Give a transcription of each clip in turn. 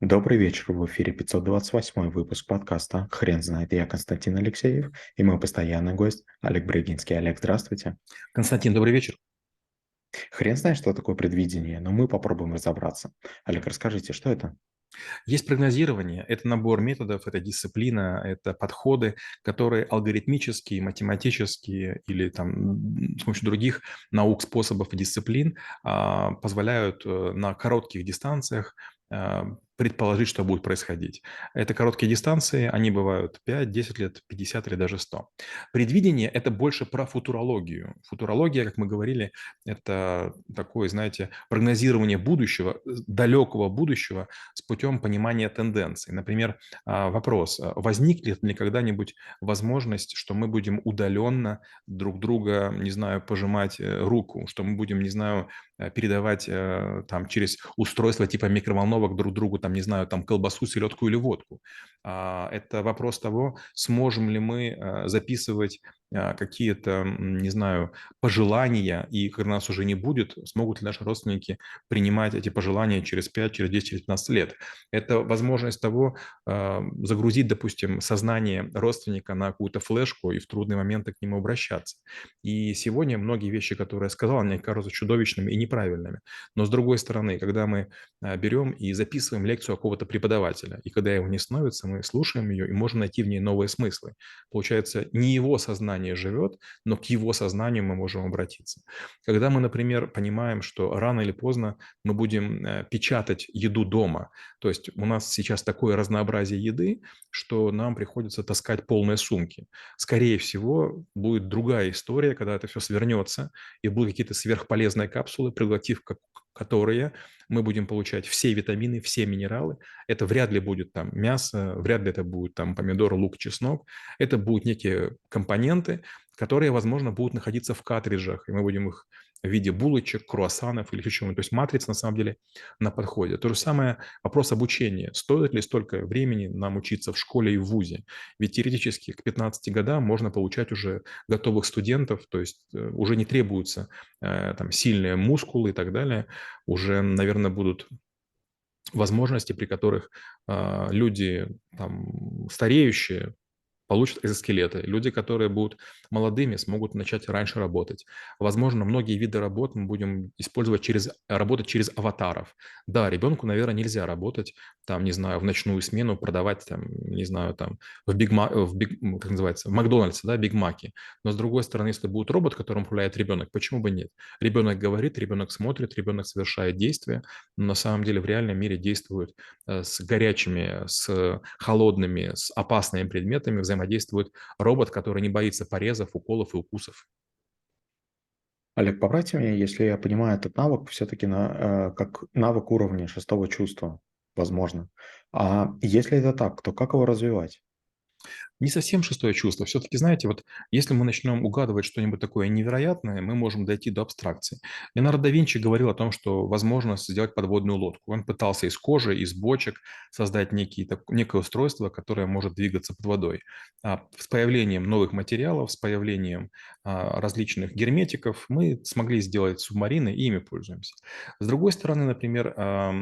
Добрый вечер, в эфире 528 выпуск подкаста «Хрен знает». Я Константин Алексеев и мой постоянный гость Олег Брагинский. Олег, здравствуйте. Константин, добрый вечер. Хрен знает, что такое предвидение, но мы попробуем разобраться. Олег, расскажите, что это? Есть прогнозирование, это набор методов, это дисциплина, это подходы, которые алгоритмические, математические или там с помощью других наук, способов и дисциплин а, позволяют э, на коротких дистанциях а, предположить, что будет происходить. Это короткие дистанции, они бывают 5, 10 лет, 50 или даже 100. Предвидение – это больше про футурологию. Футурология, как мы говорили, это такое, знаете, прогнозирование будущего, далекого будущего с путем понимания тенденций. Например, а, вопрос, а возникнет ли когда-нибудь возможность, что мы будем удаленно друг друга, не знаю, пожимать э, руку, что мы будем, не знаю, э, передавать э, там через устройство типа микроволновок друг другу там, не знаю, там колбасу, селедку или водку. А, это вопрос того, сможем ли мы а, записывать какие-то, не знаю, пожелания, и когда нас уже не будет, смогут ли наши родственники принимать эти пожелания через 5, через 10, через 15 лет. Это возможность того, загрузить, допустим, сознание родственника на какую-то флешку и в трудные моменты к нему обращаться. И сегодня многие вещи, которые я сказал, они кажутся чудовищными и неправильными. Но с другой стороны, когда мы берем и записываем лекцию какого-то преподавателя, и когда его не становится, мы слушаем ее и можем найти в ней новые смыслы. Получается, не его сознание живет, но к его сознанию мы можем обратиться. Когда мы, например, понимаем, что рано или поздно мы будем э, печатать еду дома, то есть у нас сейчас такое разнообразие еды, что нам приходится таскать полные сумки. Скорее всего, будет другая история, когда это все свернется, и будут какие-то сверхполезные капсулы, проглотив которые мы будем получать все витамины, все минералы. Это вряд ли будет там мясо, вряд ли это будет там помидор, лук, чеснок. Это будут некие компоненты, которые, возможно, будут находиться в картриджах, и мы будем их в виде булочек, круассанов или еще чего-нибудь. То есть матрица на самом деле на подходе. То же самое вопрос обучения. Стоит ли столько времени нам учиться в школе и в ВУЗе? Ведь теоретически к 15 годам можно получать уже готовых студентов, то есть э, уже не требуются э, там сильные мускулы и так далее. Уже, наверное, будут возможности, при которых э, люди там, стареющие получат экзоскелеты. Люди, которые будут молодыми, смогут начать раньше работать. Возможно, многие виды работ мы будем использовать через, работать через аватаров. Да, ребенку, наверное, нельзя работать, там, не знаю, в ночную смену, продавать, там, не знаю, там, в Биг, в Биг как называется, в Макдональдсе, да, Биг Маки. Но, с другой стороны, если будет робот, которым управляет ребенок, почему бы нет? Ребенок говорит, ребенок смотрит, ребенок совершает действия, но на самом деле в реальном мире действует э, с горячими, с холодными, с опасными предметами, взаимодействует взаимодействует робот, который не боится порезов, уколов и укусов. Олег, поправьте меня, если я понимаю этот навык все-таки на, э, как навык уровня шестого чувства, возможно. А если это так, то как его развивать? Не совсем шестое чувство. Все-таки, знаете, вот если мы начнем угадывать что-нибудь такое невероятное, мы можем дойти до абстракции. Леонардо да Винчи говорил о том, что возможно сделать подводную лодку. Он пытался из кожи, из бочек создать некие, так, некое устройство, которое может двигаться под водой. А с появлением новых материалов, с появлением а, различных герметиков мы смогли сделать субмарины и ими пользуемся. С другой стороны, например, а,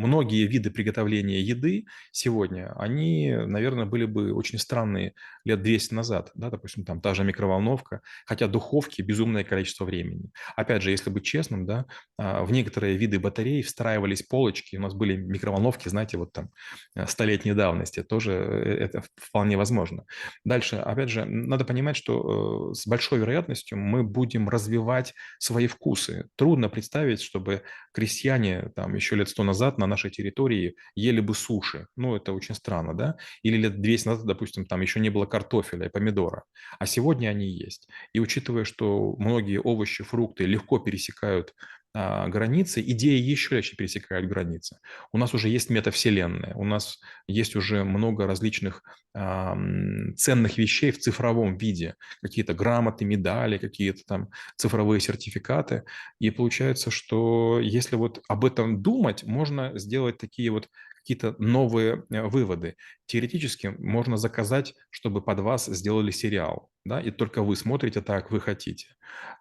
многие виды приготовления еды сегодня, они, наверное, были бы очень странные лет 200 назад, да, допустим, там та же микроволновка, хотя духовки безумное количество времени. Опять же, если быть честным, да, а, в некоторые виды батарей встраивались полочки, у нас были микроволновки, знаете, вот там э, столетней давности, тоже э, это вполне возможно. Дальше, опять же, надо понимать, что э, с большой вероятностью мы будем развивать свои вкусы. Трудно представить, чтобы крестьяне там еще лет сто назад на нашей территории ели бы суши. Ну, это очень странно, да? Или лет 200 назад, допустим, там еще не было картофеля и помидора, а сегодня они есть. И учитывая, что многие овощи, фрукты легко пересекают границы, идеи еще легче пересекают границы. У нас уже есть метавселенная, у нас есть уже много различных а, ценных вещей в цифровом виде, какие-то грамоты, медали, какие-то там цифровые сертификаты. И получается, что если вот об этом думать, можно сделать такие вот какие-то новые э, выводы. теоретически можно заказать, чтобы под вас сделали сериал, да, и только вы смотрите так, вы хотите.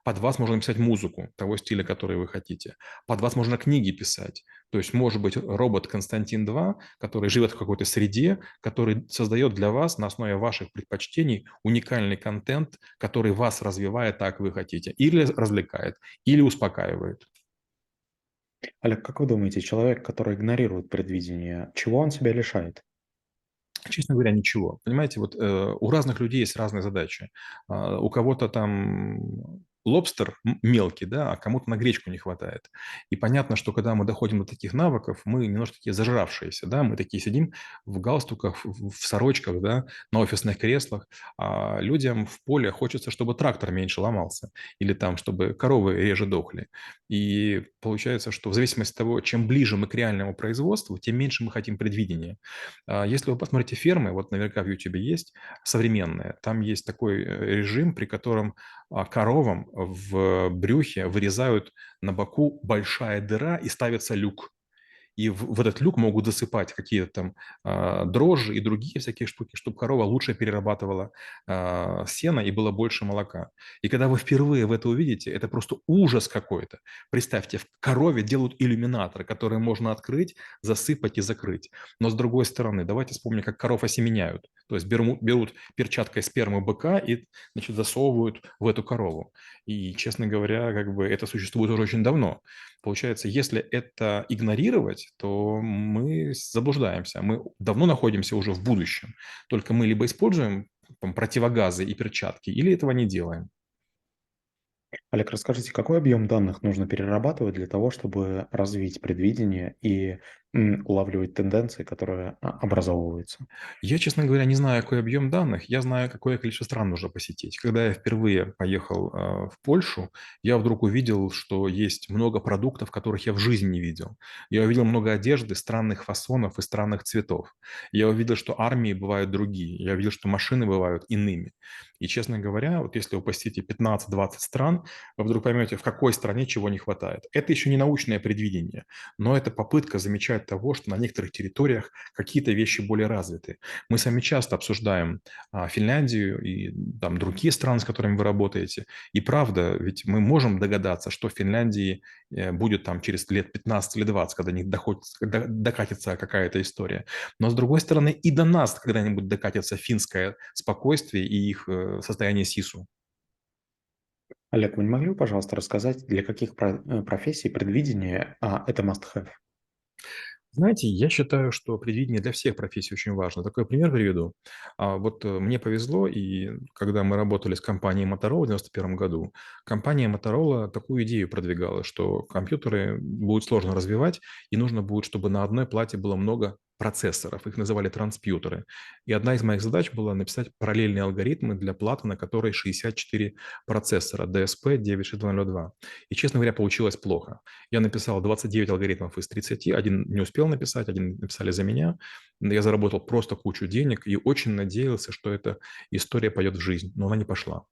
Под вас можно написать музыку того стиля, который вы хотите. Под вас можно книги писать. То есть может быть робот Константин 2, который живет в какой-то среде, который создает для вас на основе ваших предпочтений уникальный контент, который вас развивает так, вы хотите. Или развлекает, или успокаивает. Олег, как вы думаете, человек, который игнорирует предвидение, чего он себя лишает? Честно говоря, ничего. Понимаете, вот э, у разных людей есть разные задачи. Э, у кого-то там лобстер мелкий, да, а кому-то на гречку не хватает. И понятно, что когда мы доходим до таких навыков, мы немножко такие зажравшиеся, да, мы такие сидим в галстуках, в сорочках, да, на офисных креслах, а людям в поле хочется, чтобы трактор меньше ломался или там, чтобы коровы реже дохли. И получается, что в зависимости от того, чем ближе мы к реальному производству, тем меньше мы хотим предвидения. А если вы посмотрите фермы, вот наверняка в YouTube есть современные, там есть такой э, режим, при котором а, коровам в брюхе вырезают на боку большая дыра и ставится люк и в, в этот люк могут засыпать какие-то там э, дрожжи и другие всякие штуки, чтобы корова лучше перерабатывала э, сено и было больше молока. И когда вы впервые в это увидите, это просто ужас какой-то. Представьте, в корове делают иллюминаторы, которые можно открыть, засыпать и закрыть. Но с другой стороны, давайте вспомним, как коров осеменяют. То есть берут, берут перчаткой сперму быка и значит, засовывают в эту корову. И, честно говоря, как бы это существует уже очень давно. Получается, если это игнорировать, то мы заблуждаемся. Мы давно находимся уже в будущем. Только мы либо используем там, противогазы и перчатки, или этого не делаем. Олег, расскажите, какой объем данных нужно перерабатывать для того, чтобы развить предвидение и улавливать тенденции, которые а, образовываются? Я, честно говоря, не знаю, какой объем данных. Я знаю, какое количество стран нужно посетить. Когда я впервые поехал э, в Польшу, я вдруг увидел, что есть много продуктов, которых я в жизни не видел. Я увидел много одежды странных фасонов и странных цветов. Я увидел, что армии бывают другие. Я увидел, что машины бывают иными. И, честно говоря, вот если вы посетите 15-20 стран, вы вдруг поймете, в какой стране чего не хватает. Это еще не научное предвидение, но это попытка замечать того, что на некоторых территориях какие-то вещи более развиты. Мы с вами часто обсуждаем а, Финляндию и там другие страны, с которыми вы работаете. И правда, ведь мы можем догадаться, что в Финляндии э, будет там через лет 15 или 20, когда них доходит, докатится какая-то история. Но с другой стороны, и до нас когда-нибудь докатится финское спокойствие и их э, состояние СИСу. Олег, вы не могли бы, пожалуйста, рассказать, для каких э, профессий предвидение а, это must-have? Знаете, я считаю, что предвидение для всех профессий очень важно. Такой пример приведу. А, вот э, мне повезло, и когда мы работали с компанией Motorola в 91 году, компания Motorola такую идею продвигала, что компьютеры будет сложно развивать, и нужно будет, чтобы на одной плате было много процессоров, их называли транспьютеры. И одна из моих задач была написать параллельные алгоритмы для платы, на которой 64 процессора DSP 96202. И, честно говоря, получилось плохо. Я написал 29 алгоритмов из 30, один не успел написать, один написали за меня. Я заработал просто кучу денег и очень надеялся, что эта история пойдет в жизнь, но она не пошла.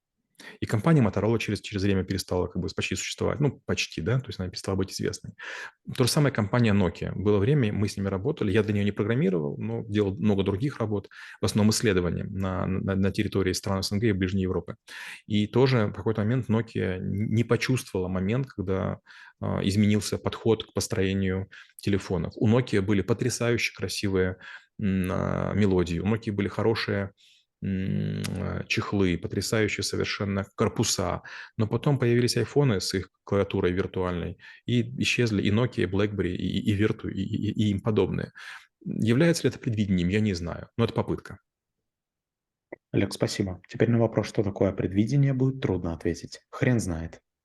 И компания Motorola через, через время перестала как бы почти существовать. Ну, почти, да, то есть она перестала быть известной. То же самое компания Nokia. Было время, мы с ними работали, я для нее не программировал, но делал много других работ, в основном исследований на, на, на территории стран СНГ и Ближней Европы. И тоже в какой-то момент Nokia не почувствовала момент, когда э, изменился подход к построению телефонов. У Nokia были потрясающе красивые э, мелодии, у Nokia были хорошие чехлы, потрясающие совершенно корпуса. Но потом появились айфоны с их клавиатурой виртуальной, и исчезли и Nokia, и BlackBerry, и, и Virtu, и, и, и им подобные. Является ли это предвидением, я не знаю, но это попытка. Олег, спасибо. Теперь на вопрос, что такое предвидение, будет трудно ответить. Хрен знает.